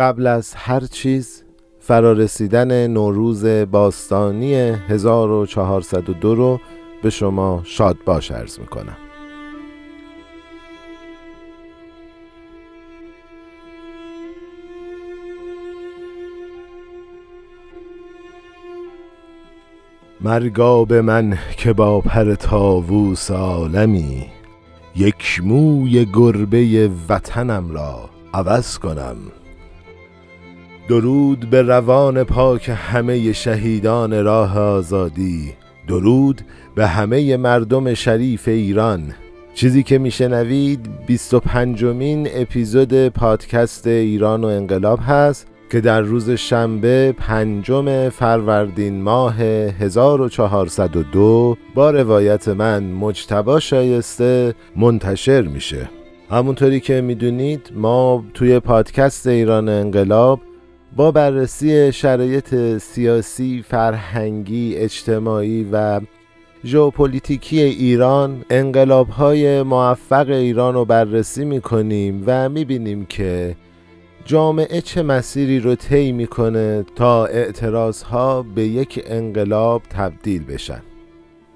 قبل از هر چیز فرارسیدن نوروز باستانی 1402 رو به شما شاد باش عرض می‌کنم. مرگا به من که با پر تاووس عالمی یک موی گربه وطنم را عوض کنم. درود به روان پاک همه شهیدان راه آزادی. درود به همه مردم شریف ایران. چیزی که میشنوید 25 مین اپیزود پادکست ایران و انقلاب هست که در روز شنبه پنجم فروردین ماه 1402 با روایت من مجتبا شایسته منتشر میشه. همونطوری که می‌دونید ما توی پادکست ایران انقلاب با بررسی شرایط سیاسی، فرهنگی، اجتماعی و ژئوپلیتیکی ایران انقلاب های موفق ایران رو بررسی می‌کنیم و می‌بینیم که جامعه چه مسیری رو طی می‌کنه تا اعتراض ها به یک انقلاب تبدیل بشن.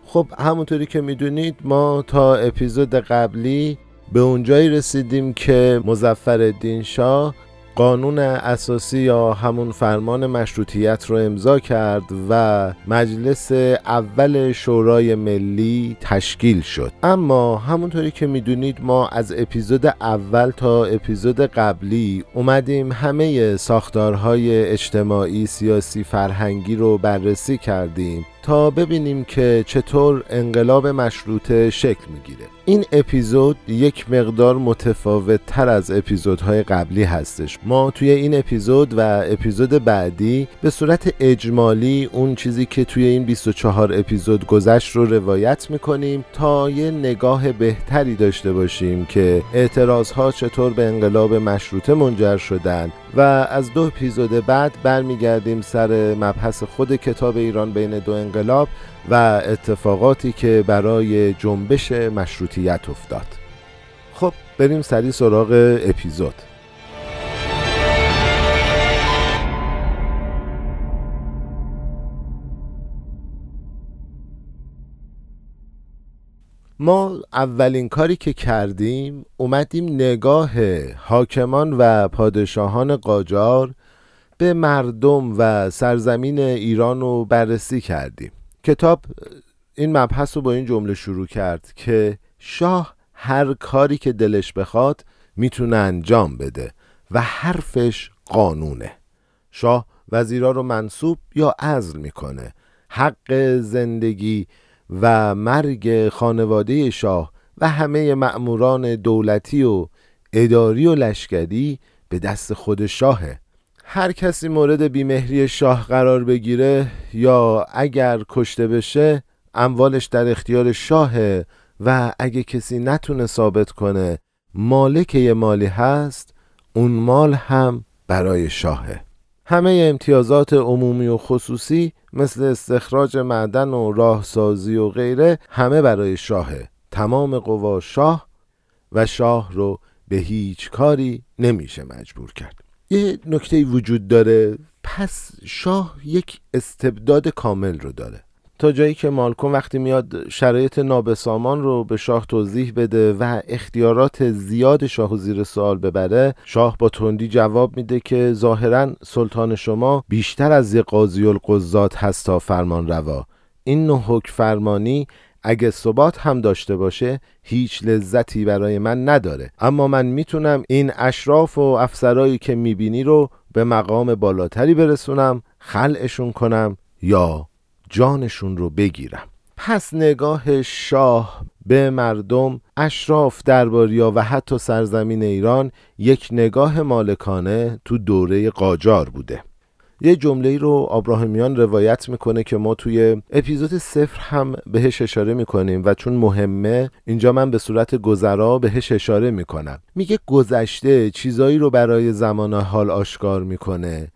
خب همونطوری که می‌دونید ما تا اپیزود قبلی به اونجایی رسیدیم که مزفر شاه قانون اساسی یا همون فرمان مشروطیت رو امضا کرد و مجلس اول شورای ملی تشکیل شد. اما همونطوری که می‌دونید ما از اپیزود اول تا اپیزود قبلی اومدیم همه ساختارهای اجتماعی سیاسی فرهنگی رو بررسی کردیم. تا ببینیم که چطور انقلاب مشروطه شکل می‌گیره. این اپیزود یک مقدار متفاوت تر از اپیزودهای قبلی هستش. ما توی این اپیزود و اپیزود بعدی به صورت اجمالی اون چیزی که توی این 24 اپیزود گذشت رو روایت می‌کنیم تا یه نگاه بهتری داشته باشیم که اعتراض ها چطور به انقلاب مشروطه منجر شدن و از دو اپیزود بعد برمیگردیم سر مبحث خود کتاب ایران بین دو انقلاب و اتفاقاتی که برای جنبش مشروطیت افتاد. خب بریم سریع سراغ اپیزود. ما اولین کاری که کردیم اومدیم نگاه حاکمان و پادشاهان قاجار به مردم و سرزمین ایران رو بررسی کردیم. کتاب این مبحث رو با این جمله شروع کرد که شاه هر کاری که دلش بخواد می‌تونه انجام بده و حرفش قانونه. شاه وزیرا رو منصوب یا عزل می‌کنه. حق زندگی و مرگ خانواده شاه و همه مأموران دولتی و اداری و لشکری به دست خود شاهه. هر کسی مورد بیمهری شاه قرار بگیره یا اگر کشته بشه اموالش در اختیار شاهه و اگه کسی نتونه ثابت کنه مالک یه مالی هست اون مال هم برای شاهه. همه امتیازات عمومی و خصوصی مثل استخراج معدن و راهسازی و غیره همه برای شاهه. تمام قوا شاه و شاه رو به هیچ کاری نمیشه مجبور کرد. یه نکته وجود داره پس شاه یک استبداد کامل رو داره. تا جایی که مالکوم وقتی میاد شرایط نابسامان رو به شاه توضیح بده و اختیارات زیاد شاه و زیر سوال ببره شاه با تندی جواب میده که ظاهرا سلطان شما بیشتر از یه قاضی القضات هست تا فرمان روا. این نوع حکم فرمانی اگه ثبات هم داشته باشه هیچ لذتی برای من نداره. اما من می‌تونم این اشراف و افسرایی که می‌بینی رو به مقام بالاتری برسونم خلعشون کنم یا جانشون رو بگیرم. پس نگاه شاه به مردم اشراف درباریا و حتی سرزمین ایران یک نگاه مالکانه تو دوره قاجار بوده. یه جمله رو آبراهمیان روایت می‌کنه که ما توی اپیزود صفر هم بهش اشاره می‌کنیم و چون مهمه اینجا من به صورت گذرا بهش اشاره می‌کنم. میگه گذشته چیزایی رو برای زمان حال آشکار می‌کنه.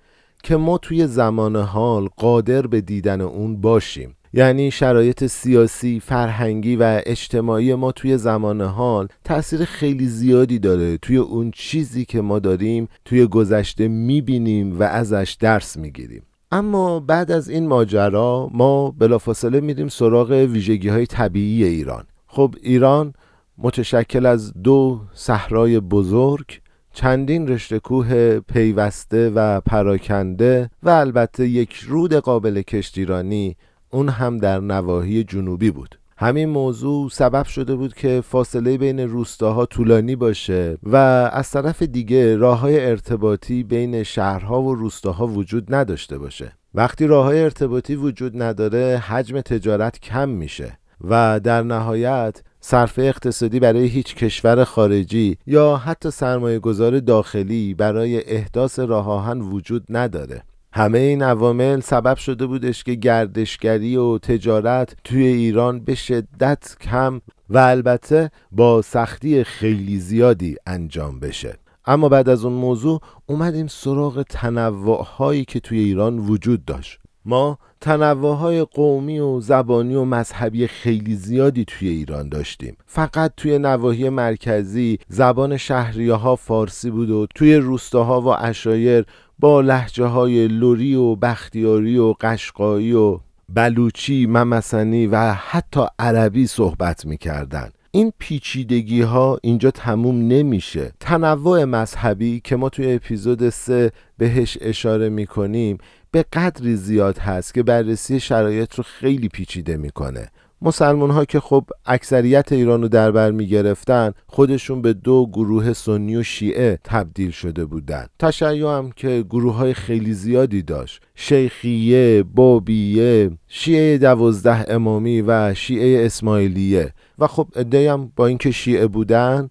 که ما توی زمان حال قادر به دیدن اون باشیم. یعنی شرایط سیاسی، فرهنگی و اجتماعی ما توی زمان حال تاثیر خیلی زیادی داره توی اون چیزی که ما داریم توی گذشته می‌بینیم و ازش درس می‌گیریم. اما بعد از این ماجرا ما بلافاصله میریم سراغ ویژگی های طبیعی ایران. خب ایران متشکل از دو صحرای بزرگ چندین رشته کوه پیوسته و پراکنده و البته یک رود قابل کشتیرانی اون هم در نواحی جنوبی بود. همین موضوع سبب شده بود که فاصله بین روستاها طولانی باشه و از طرف دیگه راه های ارتباطی بین شهرها و روستاها وجود نداشته باشه. وقتی راه های ارتباطی وجود نداره حجم تجارت کم میشه و در نهایت صرفه اقتصادی برای هیچ کشور خارجی یا حتی سرمایه گذار داخلی برای احداث راه آهن وجود نداره. همه این عوامل سبب شده بودش که گردشگری و تجارت توی ایران به شدت کم و البته با سختی خیلی زیادی انجام بشه. اما بعد از اون موضوع اومدیم سراغ تنوع هایی که توی ایران وجود داشت. ما تنوع های قومی و زبانی و مذهبی خیلی زیادی توی ایران داشتیم. فقط توی نواحی مرکزی زبان شهریه ها فارسی بود و توی روستاها و اشایر با لحجه های لوری و بختیاری و قشقایی و بلوچی ممسنی و حتی عربی صحبت می‌کردن. این پیچیدگی ها اینجا تموم نمیشه. تنوع مذهبی که ما توی اپیزود سه بهش اشاره می‌کنیم به قدری زیاد هست که بررسی شرایط رو خیلی پیچیده می‌کنه. مسلمان ها که خب اکثریت ایران رو در بر می گرفتن خودشون به دو گروه سنی و شیعه تبدیل شده بودن. تشیع هم که گروه های خیلی زیادی داشت. شیخیه، بابیه، شیعه دوازده امامی و شیعه اسماعیلیه. و خب ادهی هم با اینکه شیعه بودن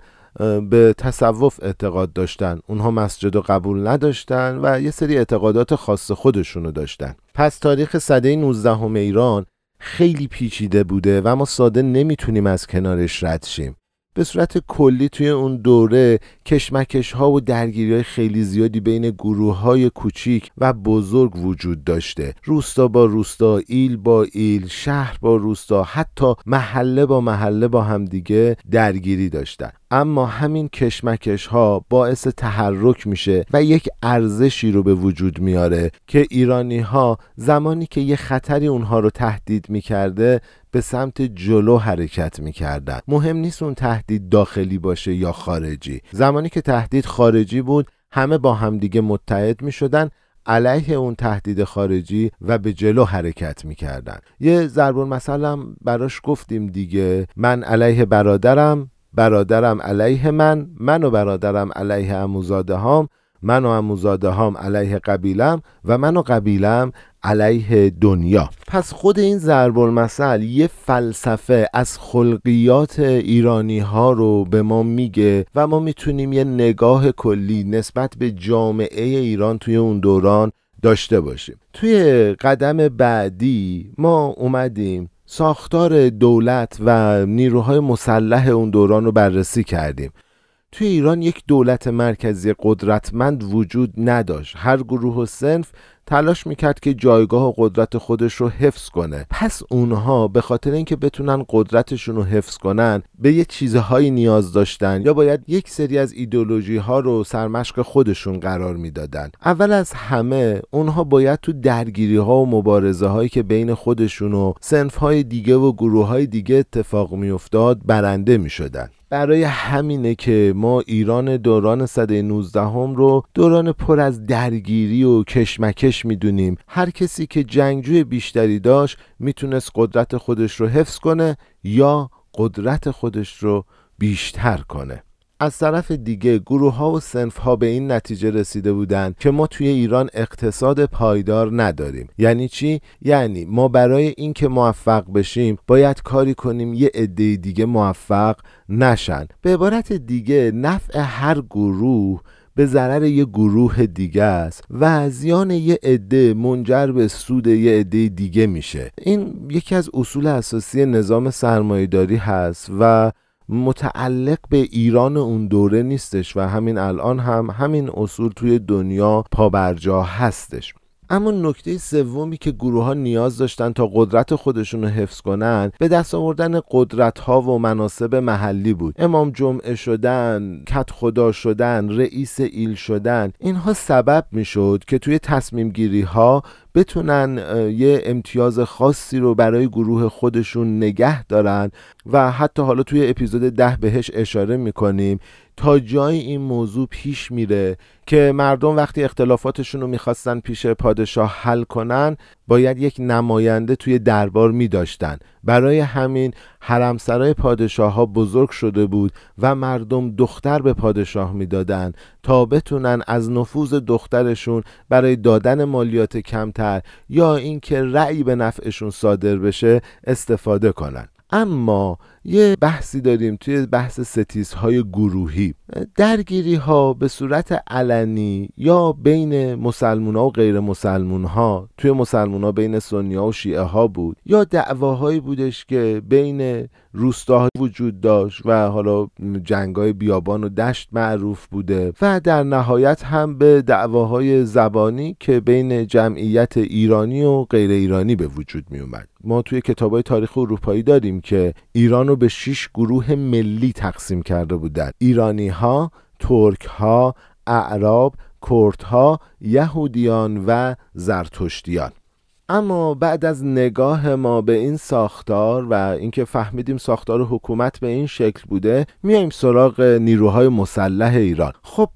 به تصوف اعتقاد داشتن. اونها مسجد و قبول نداشتن و یه سری اعتقادات خاص خودشونو داشتن. پس تاریخ صده 19 ایران خیلی پیچیده بوده و ما ساده نمی‌تونیم از کنارش رد شیم. به صورت کلی توی اون دوره کشمکش ها و درگیری های خیلی زیادی بین گروه های کوچیک و بزرگ وجود داشته. روستا با روستا ایل با ایل شهر با روستا حتی محله با محله با همدیگه درگیری داشتن. اما همین کشمکش ها باعث تحرک میشه و یک ارزشی رو به وجود میاره که ایرانی ها زمانی که یه خطری اونها رو تهدید می‌کرده به سمت جلو حرکت می‌کردن. مهم نیست اون تهدید داخلی باشه یا خارجی. زمانی که تهدید خارجی بود همه با همدیگه متحد می‌شدن علیه اون تهدید خارجی و به جلو حرکت می‌کردن. یه ضرب مثلا براش گفتیم دیگه. من علیه برادرم برادرم علیه من من و برادرم علیه اموزاده هام من و اموزاده هام علیه قبیلم و من و قبیلم علیه دنیا. پس خود این ضرب المثل یه فلسفه از خلقیات ایرانی ها رو به ما میگه و ما می‌تونیم یه نگاه کلی نسبت به جامعه ایران توی اون دوران داشته باشیم. توی قدم بعدی ما اومدیم ساختار دولت و نیروهای مسلح اون دوران رو بررسی کردیم. توی ایران یک دولت مرکزی قدرتمند وجود نداشت. هر گروه و سنف تلاش می‌کرد که جایگاه و قدرت خودش رو حفظ کنه. پس اونها به خاطر اینکه بتونن قدرتشون رو حفظ کنن به یه چیزهایی نیاز داشتن یا باید یک سری از ایدولوژی ها رو سرمشق خودشون قرار می‌دادن. اول از همه اونها باید تو درگیری ها و مبارزه هایی که بین خودشون و سنف های دیگه و گروه های دیگه اتفاق میافتاد برنده می‌شدن. برای همینه که ما ایران دوران صده 19 هم رو دوران پر از درگیری و کشمکش می‌دونیم. هر کسی که جنگجوی بیشتری داشت می‌تونست قدرت خودش رو حفظ کنه یا قدرت خودش رو بیشتر کنه. از طرف دیگه گروه ها و سنف ها به این نتیجه رسیده بودند که ما توی ایران اقتصاد پایدار نداریم. یعنی چی؟ یعنی ما برای اینکه موفق بشیم باید کاری کنیم یه عده دیگه موفق نشن. به عبارت دیگه نفع هر گروه به ضرر یه گروه دیگه است و زیان یه عده منجر به سود یه عده دیگه میشه. این یکی از اصول اساسی نظام سرمایهداری هست و متعلق به ایران اون دوره نیستش و همین الان هم همین اصول توی دنیا پابرجا هستش. اما نکته سومی که گروه ها نیاز داشتن تا قدرت خودشون رو حفظ کنن به دست آوردن قدرت ها و مناسب محلی بود. امام جمعه شدن کت خدا شدن رئیس ایل شدن اینها سبب می‌شد که توی تصمیم گیری ها بتونن یه امتیاز خاصی رو برای گروه خودشون نگه دارن و حتی حالا توی اپیزود ده بهش اشاره می‌کنیم. تا جای این موضوع پیش میره که مردم وقتی اختلافاتشون رو می‌خواستن پیش پادشاه حل کنن باید یک نماینده توی دربار میداشتن. برای همین حرمسرای پادشاه ها بزرگ شده بود و مردم دختر به پادشاه می‌دادن تا بتونن از نفوذ دخترشون برای دادن مالیات کمتر یا اینکه رأی به نفعشون صادر بشه استفاده کنن. اما یه بحثی داریم توی بحث ستیزهای گروهی. درگیری ها به صورت علنی یا بین مسلمون ها و غیر مسلمون ها توی مسلمون ها بین سنی و شیعه ها بود؟ یا دعواهایی بودش که بین روستاها وجود داشت و حالا جنگای بیابان و دشت معروف بوده و در نهایت هم به دعواهای زبانی که بین جمعیت ایرانی و غیر ایرانی به وجود می اومد ما توی کتاب تاریخ اروپایی داریم که ایران رو به شش گروه ملی تقسیم کرده بودند. ایرانی ها، ترک ها، اعراب، کردها، ها، یهودیان و زرتشتیان. اما بعد از نگاه ما به این ساختار و اینکه فهمیدیم ساختار حکومت به این شکل بوده میایم سراغ نیروهای مسلح ایران. خب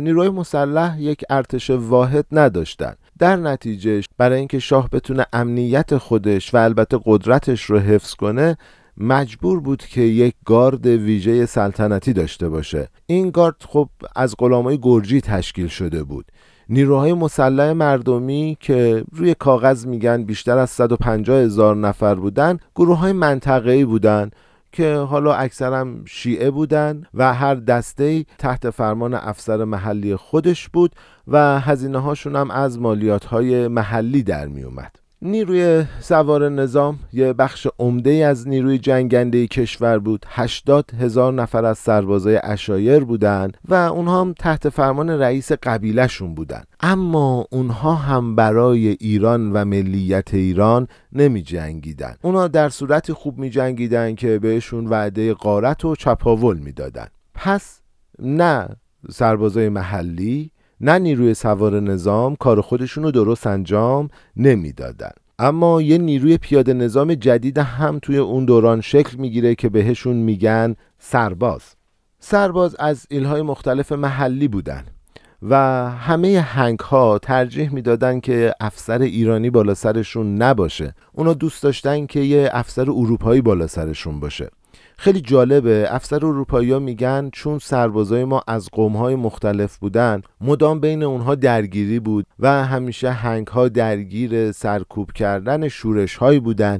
نیروهای مسلح یک ارتش واحد نداشتند. در نتیجه برای اینکه شاه بتونه امنیت خودش و البته قدرتش رو حفظ کنه مجبور بود که یک گارد ویژه سلطنتی داشته باشه. این گارد خب از غلامای گرجی تشکیل شده بود. نیروهای مسلح مردمی که روی کاغذ میگن بیشتر از 150 هزار نفر بودن گروه های منطقه‌ای بودن که حالا اکثرا شیعه بودن و هر دسته تحت فرمان افسر محلی خودش بود و هزینه هاشون هم از مالیات های محلی در می نیروی سوار نظام یه بخش عمده از نیروی جنگنده کشور بود. 80 هزار نفر از سربازای اشایر بودند و اونها هم تحت فرمان رئیس قبیلهشون بودن. اما اونها هم برای ایران و ملیت ایران نمی جنگیدن اونا در صورت خوب می جنگیدن که بهشون وعده قارت و چپاول می‌دادن. پس نه سربازای محلی نه نیروی سوار نظام کار خودشون رو درست انجام نمی‌دادن. اما یه نیروی پیاده نظام جدید هم توی اون دوران شکل می‌گیره که بهشون میگن سرباز. سرباز از ایلهای مختلف محلی بودن و همه هنگ ها ترجیح می‌دادن که افسر ایرانی بالا سرشون نباشه. اونا دوست داشتن که یه افسر اروپایی بالا سرشون باشه. خیلی جالبه. افسر اروپایی میگن چون سربازای ما از قومهای مختلف بودن مدام بین اونها درگیری بود و همیشه هنگ ها درگیر سرکوب کردن شورش هایی بودن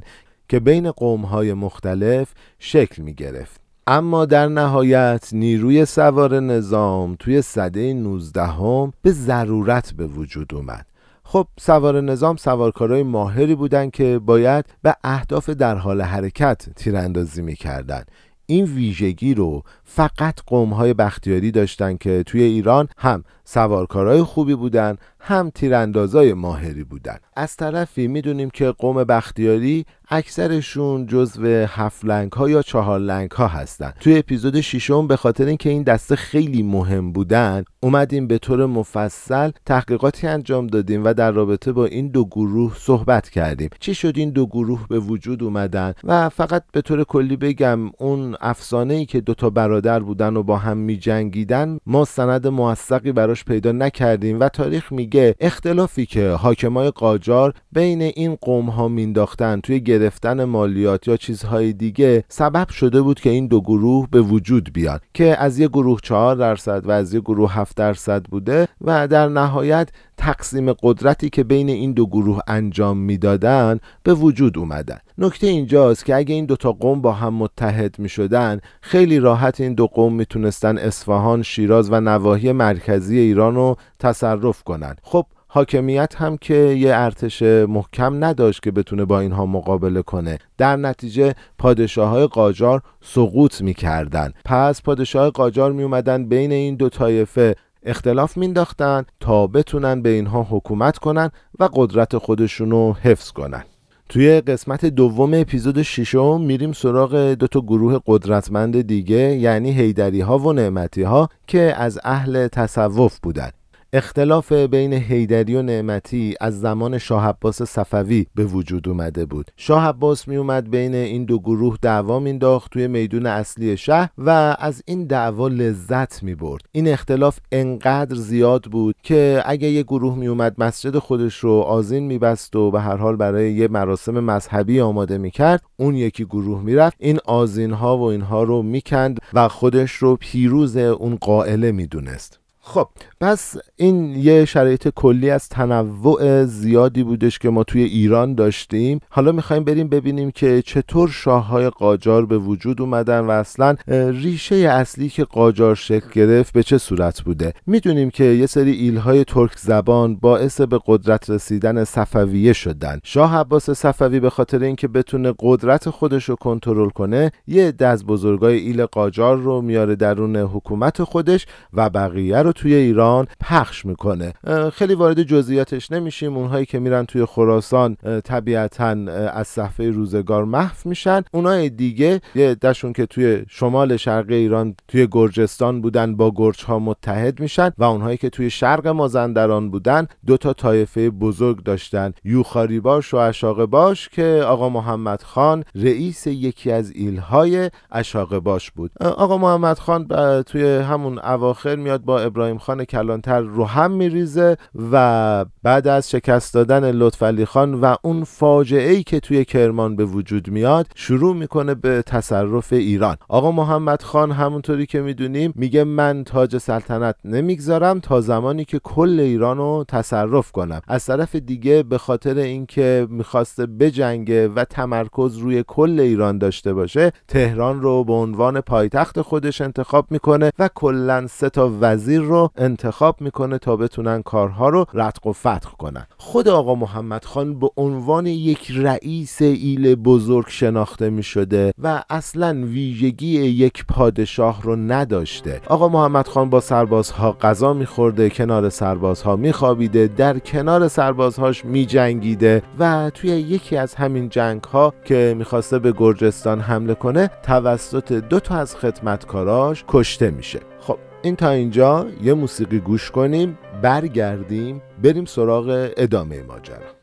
که بین قومهای مختلف شکل می گرفت اما در نهایت نیروی سوار نظام توی صده 19 هم به ضرورت به وجود اومد. خب سوار نظام سوارکارای ماهری بودند که باید به اهداف در حال حرکت تیراندازی می‌کردند. این ویژگی رو فقط قومهای بختیاری داشتن که توی ایران هم سوارکارای خوبی بودن هم تیراندازای ماهری بودن. از طرفی می‌دونیم که قوم بختیاری اکثرشون جزو هفت لنگ ها یا چهار لنگ ها هستن. توی اپیزود ششم به خاطر اینکه این دسته خیلی مهم بودن اومدیم به طور مفصل تحقیقاتی انجام دادیم و در رابطه با این دو گروه صحبت کردیم. چی شد این دو گروه به وجود اومدن؟ و فقط به طور کلی بگم اون افسانه ای که دوتا برادر بودن و با هم می جنگیدن ما سند موثقی براش پیدا نکردیم و تاریخ میگه اختلافی که حاکمای قاجار بین این قوم ها مینداختن توی گرفتن مالیات یا چیزهای دیگه سبب شده بود که این دو گروه به وجود بیاد که از یه گروه 4 درصد و از یه گروه 7 درصد بوده و در نهایت تقسیم قدرتی که بین این دو گروه انجام می‌دادن به وجود اومدن. نکته اینجاست که اگه این دوتا قوم با هم متحد می شدن خیلی راحت این دو قوم می‌تونستن اصفهان، شیراز و نواحی مرکزی ایران رو تصرف کنند. خب حاکمیت هم که یه ارتش محکم نداشت که بتونه با اینها مقابله کنه. در نتیجه پادشاه های قاجار سقوط می‌کردن. پس پادشاه قاجار می اومدن بین این دو طایفه اختلاف مینداختن تا بتونن به اینها حکومت کنن و قدرت خودشونو حفظ کنن. توی قسمت دوم اپیزود ششم میریم سراغ دو تا گروه قدرتمند دیگه یعنی هیدری ها و نعمتی ها که از اهل تصوف بودن. اختلاف بین هیدری و نعمتی از زمان شاه عباس صفوی به وجود اومده بود. شاه عباس می اومد بین این دو گروه دعوا مینداخت توی میدون اصلی شهر و از این دعوا لذت می برد این اختلاف انقدر زیاد بود که اگه یه گروه می اومد مسجد خودش رو آزین میبست و به هر حال برای یه مراسم مذهبی آماده می‌کرد اون یکی گروه می‌رفت. این آزین ها و اینها رو می‌کند و خودش رو پیروز اون قائله می‌دونست. خب پس این یه شرایط کلی از تنوع زیادی بودش که ما توی ایران داشتیم. حالا می‌خوایم بریم ببینیم که چطور شاههای قاجار به وجود اومدن و اصلا ریشه اصلی که قاجار شکل گرفت به چه صورت بوده. می‌دونیم که یه سری ایلهای ترک زبان باعث به قدرت رسیدن صفویه شدن. شاه عباس صفوی به خاطر اینکه بتونه قدرت خودش رو کنترل کنه یه دز بزرگای ایل قاجار رو میاره درون حکومت خودش و بقیه رو توی ایران پخش می‌کنه. خیلی وارد جزئیاتش نمیشیم. اونهایی که میرن توی خراسان طبیعتا از صفحه روزگار محو میشن. اونهای دیگه یه دشون که توی شمال شرق ایران توی گرجستان بودن با گرچ ها متحد میشن و اونهایی که توی شرق مازندران بودن دو تا طایفه بزرگ داشتن. یوخاری باش و اشاق باش که آقا محمد خان رئیس یکی از ایلهای اشاق باش بود. آقا محمد خان توی همون اواخر میاد با ابراهیم خان کلانتر رو هم میریزه و بعد از شکست دادن لطفعلی خان و اون فاجعه ای که توی کرمان به وجود میاد شروع می‌کنه به تصرف ایران. آقا محمد خان همونطوری که می‌دونیم میگه من تاج سلطنت نمی‌گذارم تا زمانی که کل ایران رو تصرف کنم. از طرف دیگه به خاطر اینکه می‌خواسته بجنگه و تمرکز روی کل ایران داشته باشه تهران رو به عنوان پایتخت خودش انتخاب می‌کنه و کلا سه تا وزیر رو انتخاب می‌کنه تا بتونن کارها رو رتق و فتح کنن. خود آقا محمد خان به عنوان یک رئیس ایل بزرگ شناخته می شده و اصلا ویژگی یک پادشاه رو نداشته. آقا محمد خان با سربازها غذا میخورده کنار سربازها میخوابیده در کنار سربازهاش میجنگیده و توی یکی از همین جنگ ها که می‌خواسته به گرجستان حمله کنه توسط دو تا از خدمتکاراش کشته میشه. خب این تا اینجا یه موسیقی گوش کنیم برگردیم بریم سراغ ادامه ماجرا.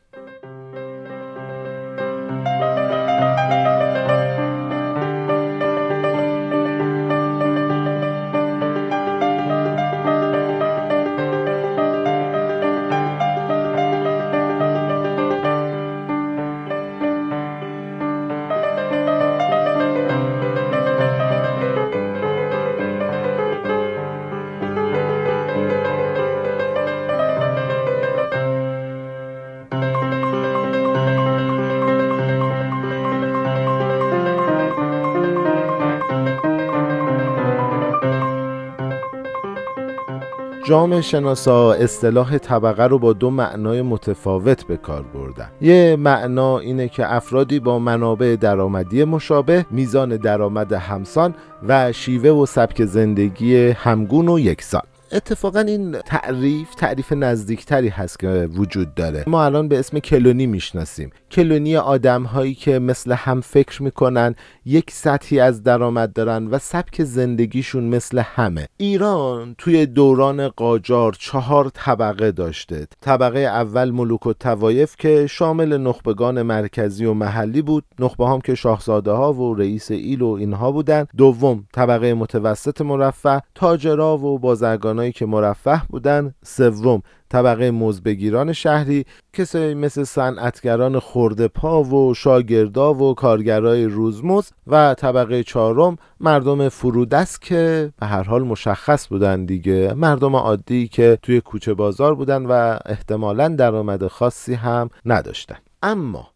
جامعه شناسا اصطلاح طبقه رو با دو معنای متفاوت به کار بردن. یه معنا اینه که افرادی با منابع درآمدی مشابه میزان درآمد همسان و شیوه و سبک زندگی همگون و یکسان. اتفاقا این تعریف تعریف نزدیکتری هست که وجود داره. ما الان به اسم کلونی می‌شناسیم. کلونی آدم هایی که مثل هم فکر می‌کنن یک سطحی از درآمد دارن و سبک زندگیشون مثل همه. ایران توی دوران قاجار چهار طبقه داشته. طبقه اول ملوک و توایف که شامل نخبگان مرکزی و محلی بود نخبه هم که شاهزاده ها و رئیس ایل و اینها بودن. دوم طبقه متوسط مرفه تاجرا و بازرگانایی که مرفه بودن. سوم طبقه مزبگیران شهری کسایی مثل صنعتگران خورده پا و شاگردا و کارگرای روزمز و طبقه چهارم مردم فرودست که به هر حال مشخص بودن دیگه. مردم عادی که توی کوچه بازار بودن و احتمالا درآمد خاصی هم نداشتن. اما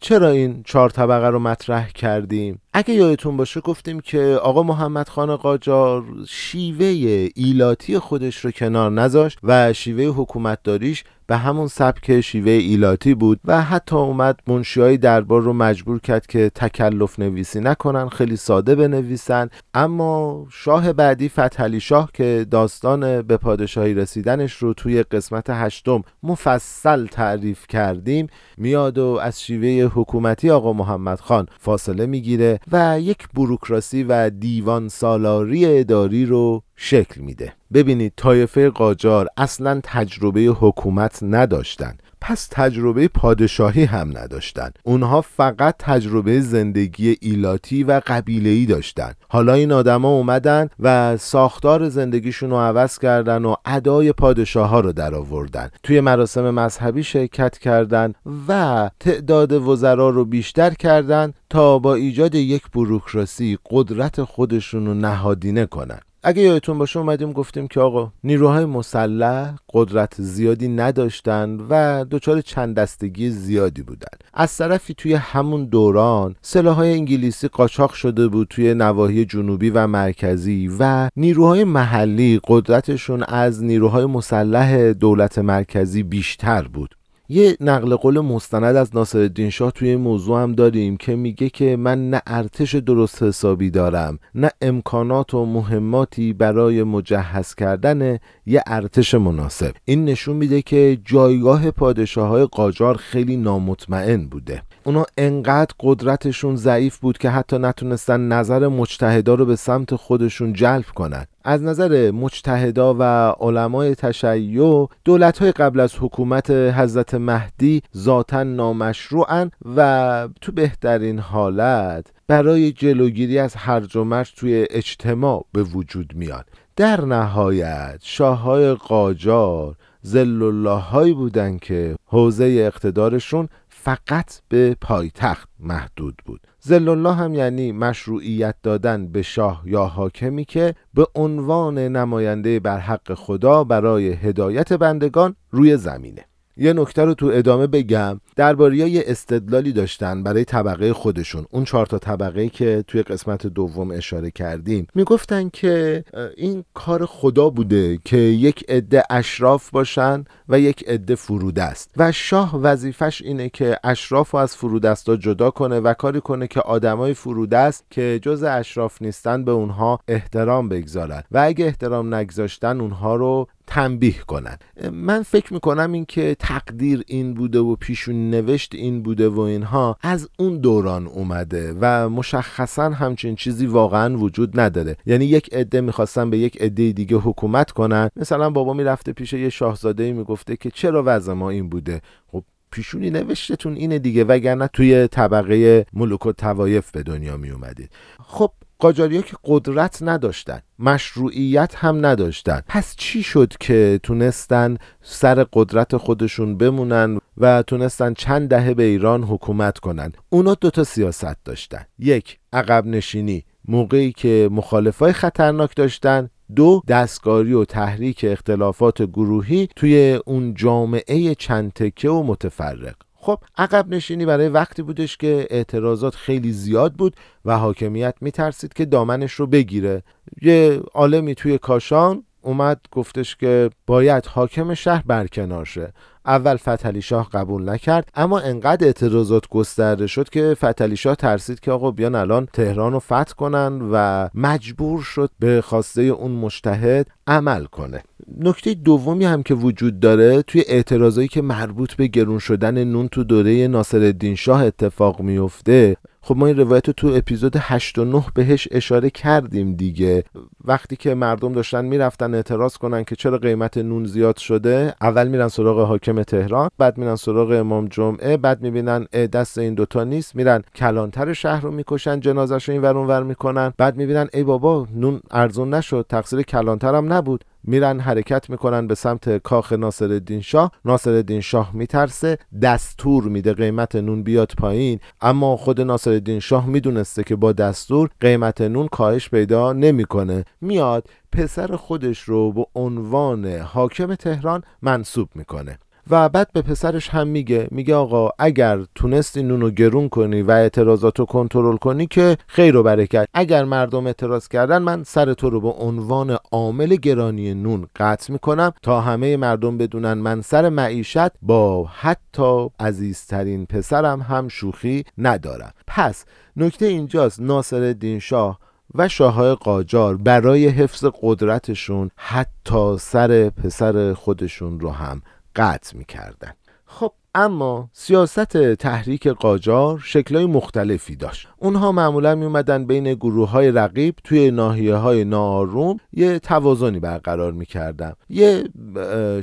چرا این چهار طبقه رو مطرح کردیم؟ اگه یادتون باشه گفتیم که آقا محمد خان قاجار شیوه ایلاتی خودش رو کنار نذاشت و شیوه حکومتداریش به همون سبک شیوه ایلاتی بود و حتی اومد منشیهای دربار رو مجبور کرد که تکلف نویسی نکنن خیلی ساده بنویسن. اما شاه بعدی فتحعلی شاه که داستان به پادشاهی رسیدنش رو توی قسمت هشتم مفصل تعریف کردیم میاد و از شیوه حکومتی آقا محمد خان فاصله می‌گیره و یک بروکراسی و دیوان سالاری اداری رو شکل میده. ببینید طایفه قاجار اصلا تجربه حکومت نداشتن. پس تجربه پادشاهی هم نداشتن اونها فقط تجربه زندگی ایلاتی و قبیله‌ای داشتن حالا این آدما اومدن و ساختار زندگیشون رو عوض کردن و ادای پادشاه ها رو در آوردن توی مراسم مذهبی شرکت کردن و تعداد وزرا رو بیشتر کردن تا با ایجاد یک بروکراسی قدرت خودشون رو نهادینه کنن. اگه یادتون باشه اومدیم گفتیم که آقا نیروهای مسلح قدرت زیادی نداشتن و دچار چند دستگی زیادی بودن. از طرفی توی همون دوران سلاحهای انگلیسی قاچاق شده بود توی نواحی جنوبی و مرکزی و نیروهای محلی قدرتشون از نیروهای مسلح دولت مرکزی بیشتر بود. یه نقل قول مستند از ناصرالدین شاه توی این موضوع هم داریم که میگه که من نه ارتش درست حسابی دارم نه امکانات و مهماتی برای مجهز کردن یه ارتش مناسب این نشون میده که جایگاه پادشاه های قاجار خیلی نامطمئن بوده اونا انقدر قدرتشون ضعیف بود که حتی نتونستن نظر مجتهدا رو به سمت خودشون جلب کنند. از نظر مجتهدا و علمای تشیع دولت های قبل از حکومت حضرت مهدی ذاتا نامشروعن و تو بهترین حالت برای جلوگیری از هرج و مرج توی اجتماع به وجود میاد در نهایت شاههای قاجار زل الله هایی بودن که حوزه اقتدارشون فقط به پایتخت محدود بود. زل الله هم یعنی مشروعیت دادن به شاه یا حاکمی که به عنوان نماینده بر حق خدا برای هدایت بندگان روی زمینه. یه نکته رو تو ادامه بگم. درباره یه استدلالی داشتن برای طبقه خودشون. اون چهار تا طبقه که توی قسمت دوم اشاره کردیم. می‌گفتن که این کار خدا بوده که یک عده اشراف باشن و یک عده فرودست و شاه وظیفش اینه که اشراف رو از فرودستا جدا کنه و کاری کنه که آدمای فرودست که جز اشراف نیستن به اونها احترام بگذارن. و اگه احترام نگذاشتن اونها رو تنبیه کنن. من فکر می‌کنم این که تقدیر این بوده و پیشون نوشت این بوده و اینها از اون دوران اومده و مشخصا همچین چیزی واقعا وجود نداره. یعنی یک عده می‌خواستن به یک عده دیگه حکومت کنن. مثلا بابا می‌رفته پیش یه شاهزاده می‌گفته که چرا وضع ما این بوده؟ خب پیشونی نوشتتون اینه دیگه وگرنه توی طبقه ملوک و توایف به دنیا می اومدید خب قاجاریا که قدرت نداشتن مشروعیت هم نداشتن. پس چی شد که تونستن سر قدرت خودشون بمونن و تونستن چند دهه به ایران حکومت کنن؟ اونا دوتا سیاست داشتن. یک عقب نشینی. موقعی که مخالفای خطرناک داشتن. دو دستکاری و تحریک اختلافات گروهی توی اون جامعه چند تکه و متفرق. خب عقب نشینی برای وقتی بودش که اعتراضات خیلی زیاد بود و حاکمیت میترسید که دامنش رو بگیره. یه عالمی توی کاشان اومد گفتش که باید حاکم شهر برکنار شه. اول فتحعلی شاه قبول نکرد اما انقدر اعتراضات گسترده شد که فتحعلی شاه ترسید که آقا بیان الان تهران رو فتح کنن و مجبور شد به خواسته اون مشتهد عمل کنه. نکته دومی هم که وجود داره توی اعتراضایی که مربوط به گرون شدن نون تو دوره ناصرالدین شاه اتفاق میفته خب ما این روایت رو تو اپیزود 8 و 9 بهش اشاره کردیم دیگه. وقتی که مردم داشتن می‌رفتن اعتراض کنن که چرا قیمت نون زیاد شده اول میرن سراغ حاکم تهران بعد میرن سراغ امام جمعه بعد می‌بینن دست این دوتا نیست میرن کلانتر شهر رو می‌کشن جنازش رو این ور می‌کنن بعد می‌بینن ای بابا نون ارزون نشد تقصیر کلانتر هم نبود. میرن حرکت می‌کنن به سمت کاخ ناصرالدین شاه. ناصرالدین شاه میترسه دستور میده قیمت نون بیاد پایین. اما خود ناصرالدین شاه می‌دونسته که با دستور قیمت نون کاهش پیدا نمی‌کنه. میاد پسر خودش رو به عنوان حاکم تهران منصوب می‌کنه. و بعد به پسرش هم میگه میگه آقا اگر تونستی نونو گرون کنی و اعتراضاتو کنترل کنی که خیر و برکت. اگر مردم اعتراض کردن من سر تو رو به عنوان عامل گرانی نون قطع می‌کنم تا همه مردم بدونن من سر معیشت با حتی عزیزترین پسرم هم شوخی ندارم. پس نکته اینجاست ناصر الدین شاه و شاههای قاجار برای حفظ قدرتشون حتی سر پسر خودشون رو هم قطع می‌کردن. خب اما سیاست تحریک قاجار شکلهای مختلفی داشت. اونها معمولا می اومدن بین گروه های رقیب توی ناحیه های ناروم یه توازنی برقرار می‌کردن. یه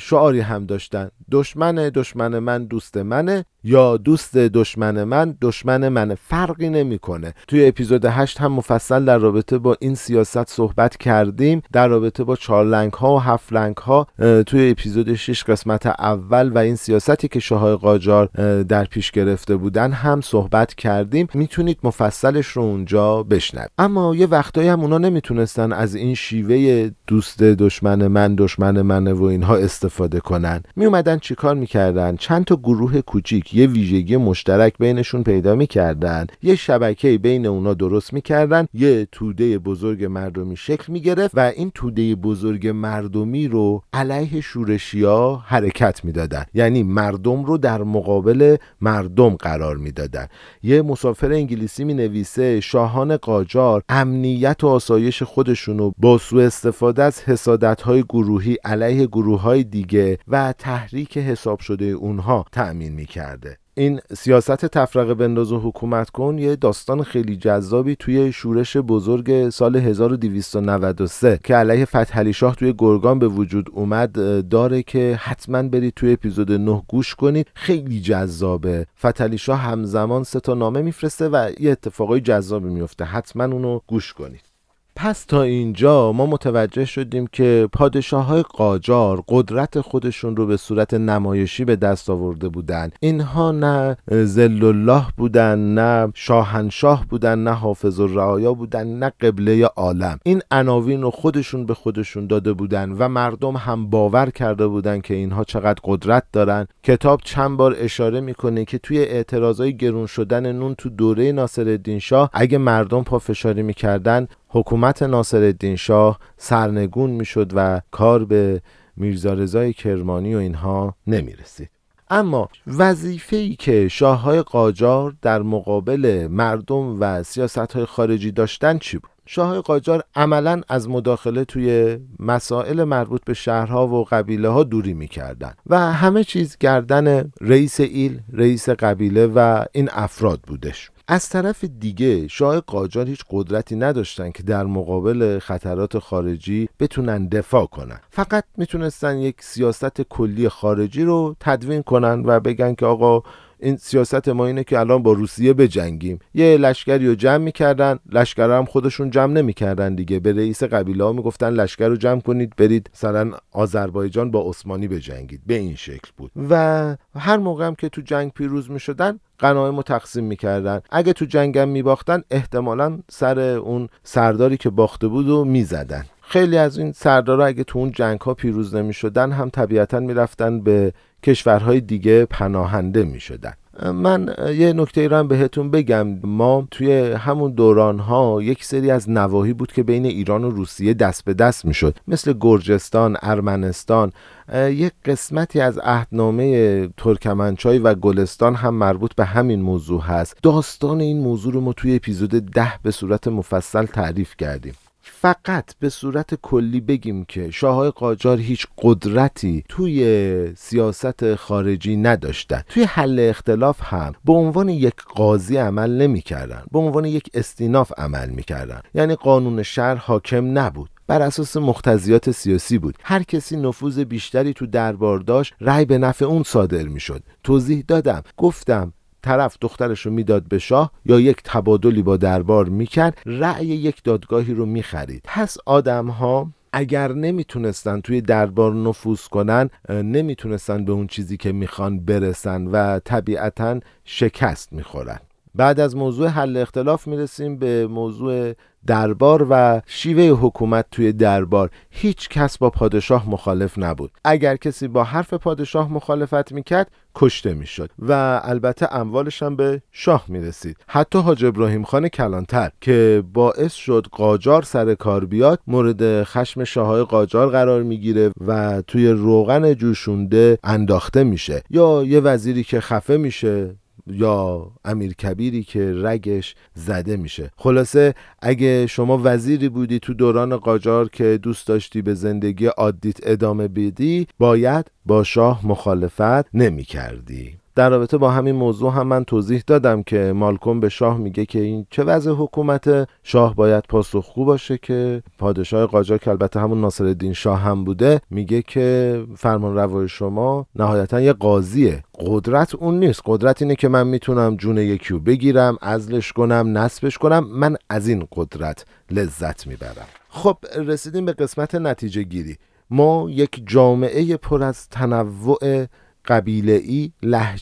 شعاری هم داشتن. دشمن دشمن من دوست منه. یا دوست دشمن من دشمن من. فرقی نمی‌کنه. توی اپیزود 8 هم مفصل در رابطه با این سیاست صحبت کردیم. در رابطه با چهار لنگ ها و هفت لنگ ها توی اپیزود 6 قسمت اول و این سیاستی که شاه قاجار در پیش گرفته بودن هم صحبت کردیم. می‌تونید مفصلش رو اونجا بشنوید. اما یه وقتایی هم اونا نمی‌تونستن از این شیوه دوست دشمن من دشمن منه و اینها استفاده کنن. میومدن چیکار می‌کردن؟ چند تا گروه کوچیک یه ویژگی مشترک بینشون پیدا می‌کردن. یه شبکه بین اونا درست می‌کردن. یه توده بزرگ مردمی شکل می‌گرفت و این توده بزرگ مردمی رو علیه شورشیا حرکت می‌دادن. یعنی مردم رو در مقابل مردم قرار می‌دادن. یه مسافر انگلیسی می نویسه شاهان قاجار امنیت و آسایش خودشون رو با سوء استفاده از حسادت های گروهی علیه گروه های دیگه و تحریک حساب شده اونها تأمین می‌کرده این سیاست تفرقه بنداز و حکومت کن یه داستان خیلی جذابی توی شورش بزرگ سال 1293 که علیه فتحعلی شاه توی گرگان به وجود اومد داره که حتما برید توی اپیزود 9 گوش کنید خیلی جذابه. فتحعلی شاه همزمان سه تا نامه میفرسته و یه اتفاقای جذابی میفته حتما اونو گوش کنید. پس تا اینجا ما متوجه شدیم که پادشاه های قاجار قدرت خودشون رو به صورت نمایشی به دست آورده بودن. اینها نه زل الله بودن نه شاهنشاه بودن نه حافظ الرعایا بودن نه قبله عالم. این عناوین رو خودشون به خودشون داده بودن و مردم هم باور کرده بودن که اینها چقدر قدرت دارن. کتاب چند بار اشاره می‌کنه که توی اعتراضای گرون شدن نون تو دوره ناصرالدین شاه اگه مردم پافشاری می‌کردن حکومت ناصرالدین شاه سرنگون می‌شد و کار به میرزا رضای کرمانی و اینها نمی رسید. اما وظیفه ای که شاه های قاجار در مقابل مردم و سیاست های خارجی داشتن چی بود؟ شاه قاجار عملا از مداخله توی مسائل مربوط به شهرها و قبیله ها دوری می‌کردن و همه چیز گردن رئیس ایل رئیس قبیله و این افراد بودش از طرف دیگه شاه قاجار هیچ قدرتی نداشتن که در مقابل خطرات خارجی بتونن دفاع کنن. فقط می‌تونستن یک سیاست کلی خارجی رو تدوین کنن و بگن که آقا این سیاست ما اینه که الان با روسیه بجنگیم. یه لشکری رو جمع می‌کردن لشکر هم خودشون جمع نمی‌کردن دیگه. به رئیس قبیله ها می‌گفتن لشکر رو جمع کنید برید مثلا آذربایجان با عثمانی بجنگید. به این شکل بود. و هر موقع هم که تو جنگ پیروز می‌شدن غنایم رو تقسیم می‌کردن. اگه تو جنگم میباختن احتمالا سر اون سرداری که باخته بود و می‌زدن. خیلی از این سردارا اگه تو اون جنگ ها پیروز نمی شدن هم طبیعتا می‌رفتن به کشورهای دیگه پناهنده می شدن من یه نکته رو هم بهتون بگم. ما توی همون دوران ها یک سری از نواحی بود که بین ایران و روسیه دست به دست می‌شد. مثل گرجستان، ارمنستان یک قسمتی از عهدنامه ترکمنچای و گلستان هم مربوط به همین موضوع هست. داستان این موضوع رو ما توی اپیزود ده به صورت مفصل تعریف کردیم. فقط به صورت کلی بگیم که شاههای قاجار هیچ قدرتی توی سیاست خارجی نداشتن. توی حل اختلاف هم به عنوان یک قاضی عمل نمی‌کردن. به عنوان یک استیناف عمل می‌کردن. یعنی قانون شهر حاکم نبود. بر اساس مختزیات سیاسی بود. هر کسی نفوذ بیشتری تو دربار داشت رأی به نفع اون صادر می‌شد. توضیح دادم. گفتم طرف دخترش رو می‌داد به شاه یا یک تبادلی با دربار می‌کرد رأی یک دادگاهی رو می‌خرید. پس آدم ها اگر نمی‌تونستن توی دربار نفوذ کنن نمی‌تونستن به اون چیزی که می‌خوان برسن و طبیعتا شکست می‌خورن. بعد از موضوع حل اختلاف می‌رسیم به موضوع دربار و شیوه حکومت توی دربار هیچ کس با پادشاه مخالف نبود. اگر کسی با حرف پادشاه مخالفت می‌کرد کشته می‌شد و البته اموالش هم به شاه می‌رسید. حتی حاج ابراهیم خان کلانتر که باعث شد قاجار سر کار بیاد مورد خشم شاههای قاجار قرار می‌گیره و توی روغن جوشونده انداخته میشه یا یه وزیری که خفه میشه یا امیر کبیری که رگش زده میشه. خلاصه اگه شما وزیری بودی تو دوران قاجار که دوست داشتی به زندگی عادیت ادامه بدی باید با شاه مخالفت نمی کردی در رابطه با همین موضوع هم من توضیح دادم که مالکوم به شاه میگه که این چه وضع حکومت شاه باید پاسخگو باشه که پادشاه قاجار که البته همون ناصرالدین شاه هم بوده میگه که فرمان روای شما نهایتا یه قاضیه. قدرت اون نیست. قدرت اینه که من می‌تونم جون یکیو بگیرم ازلش کنم نصبش کنم. من از این قدرت لذت می‌برم. خب رسیدیم به قسمت نتیجه گیری. ما یک جامعه پر از تنوع قبیله ای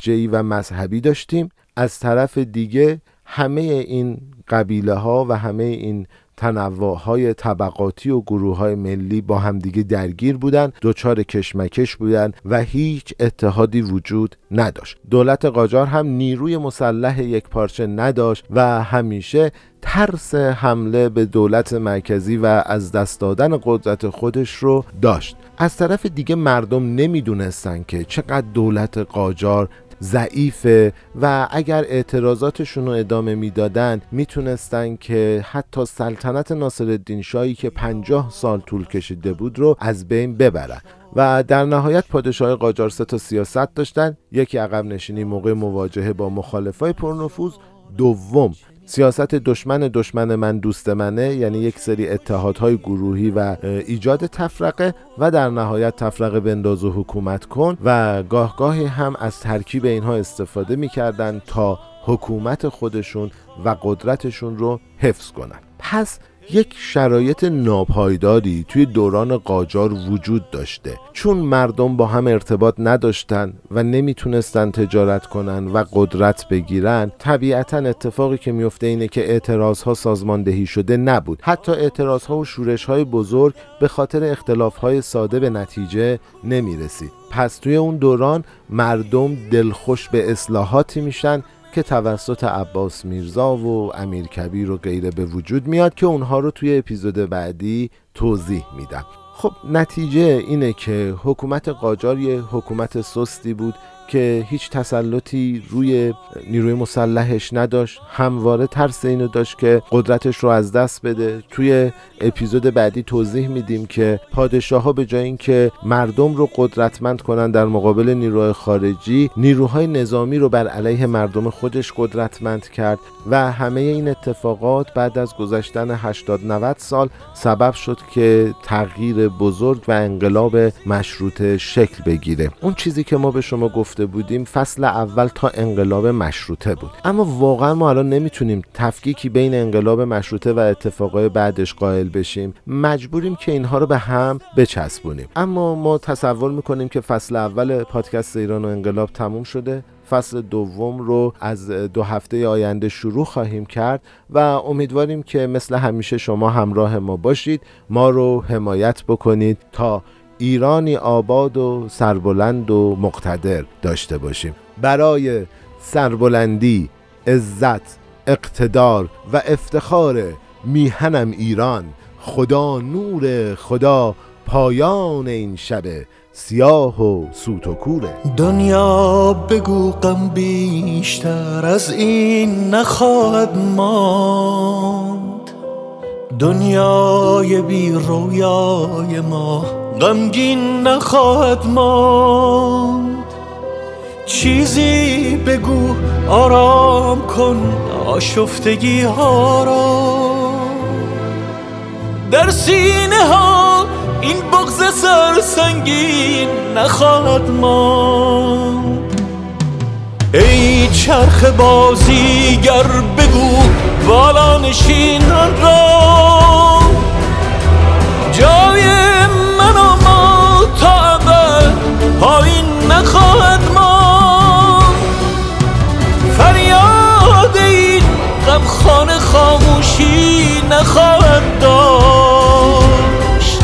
ای و مذهبی داشتیم. از طرف دیگه همه این قبیله ها و همه این تنوع های طبقاتی و گروه های ملی با همدیگه درگیر بودن دچار کشمکش بودن و هیچ اتحادی وجود نداشت. دولت قاجار هم نیروی مسلح یک پارچه نداشت و همیشه ترس حمله به دولت مرکزی و از دست دادن قدرت خودش رو داشت. از طرف دیگه مردم نمی‌دونستن که چقدر دولت قاجار ضعیفه و اگر اعتراضاتشون رو ادامه می‌دادند می‌تونستن که حتی سلطنت ناصرالدین شاهی که پنجاه سال طول کشیده بود رو از بین ببرن. و در نهایت پادشاه قاجار سه تا سیاست داشتن یکی عقب نشینی موقع مواجهه با مخالفای پرنفوذ دوم سیاست دشمن دشمن من دوست منه یعنی یک سری اتحادهای گروهی و ایجاد تفرقه و در نهایت تفرقه بنداز و حکومت کن و گاه گاهی هم از ترکیب اینها استفاده می‌کردن تا حکومت خودشون و قدرتشون رو حفظ کنن. پس یک شرایط ناپایداری توی دوران قاجار وجود داشته. چون مردم با هم ارتباط نداشتن و نمی‌تونستن تجارت کنن و قدرت بگیرن طبیعتا اتفاقی که میفته اینه که اعتراض ها سازماندهی شده نبود. حتی اعتراض ها و شورش های بزرگ به خاطر اختلاف های ساده به نتیجه نمی‌رسید. پس توی اون دوران مردم دلخوش به اصلاحاتی میشن که توسط عباس میرزا و امیر کبیر و غیره به وجود میاد که اونها رو توی اپیزود بعدی توضیح میدم. خب نتیجه اینه که حکومت قاجار یه حکومت سستی بود. که هیچ تسلطی روی نیروی مسلحش نداشت. همواره ترس اینو داشت که قدرتش رو از دست بده. توی اپیزود بعدی توضیح میدیم که پادشاه ها به جای اینکه مردم رو قدرتمند کنن در مقابل نیروهای خارجی نیروهای نظامی رو بر علیه مردم خودش قدرتمند کرد و همه این اتفاقات بعد از گذشتن 80 90 سال سبب شد که تغییر بزرگ و انقلاب مشروطه شکل بگیره. اون چیزی که ما به شما گفته بودیم فصل اول تا انقلاب مشروطه بود. اما واقعا ما الان نمی‌تونیم تفکیکی بین انقلاب مشروطه و اتفاقای بعدش قائل بشیم. مجبوریم که اینها رو به هم بچسبونیم. اما ما تصور می‌کنیم که فصل اول پادکست ایران و انقلاب تموم شده. فصل دوم رو از دو هفته آینده شروع خواهیم کرد و امیدواریم که مثل همیشه شما همراه ما باشید. ما رو حمایت بکنید تا ایرانی آباد و سربلند و مقتدر داشته باشیم. برای سربلندی عزت اقتدار و افتخار میهنم ایران خدا نور خدا پایان این شب سیاه و سوت و کوره دنیا بگو غم بیشتر از این نخواهد ماند. دنیای بی رویای ما غمگین نخواهد ماند. چیزی بگو آرام کن آشفتگی ها را. در سینه ها این بغز سنگین نخواهد ماند. ای چرخ بازیگر بگو بالا نشینان را. پایین نخواهد ما فریاد این غمخانه خاموشی نخواهد داشت.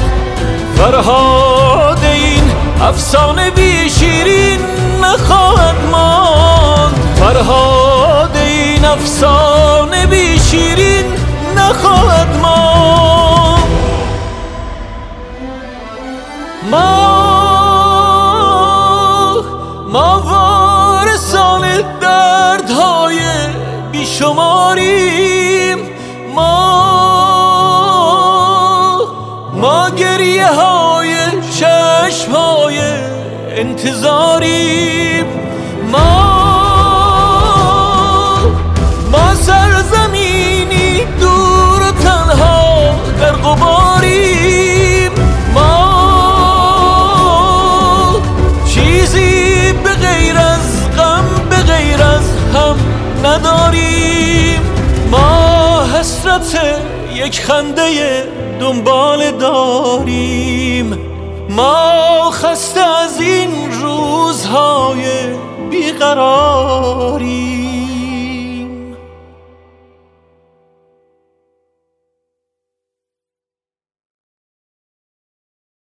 فرهاد این افسانه بی شیرین نخواهد ماند. فرهاد این افسانه بی شیرین نخواهد ماند. بیشماریم ما ما گریه های چشم های انتظاریم. خنده دنبال داریم. ما خسته از این روزهای بیقرار.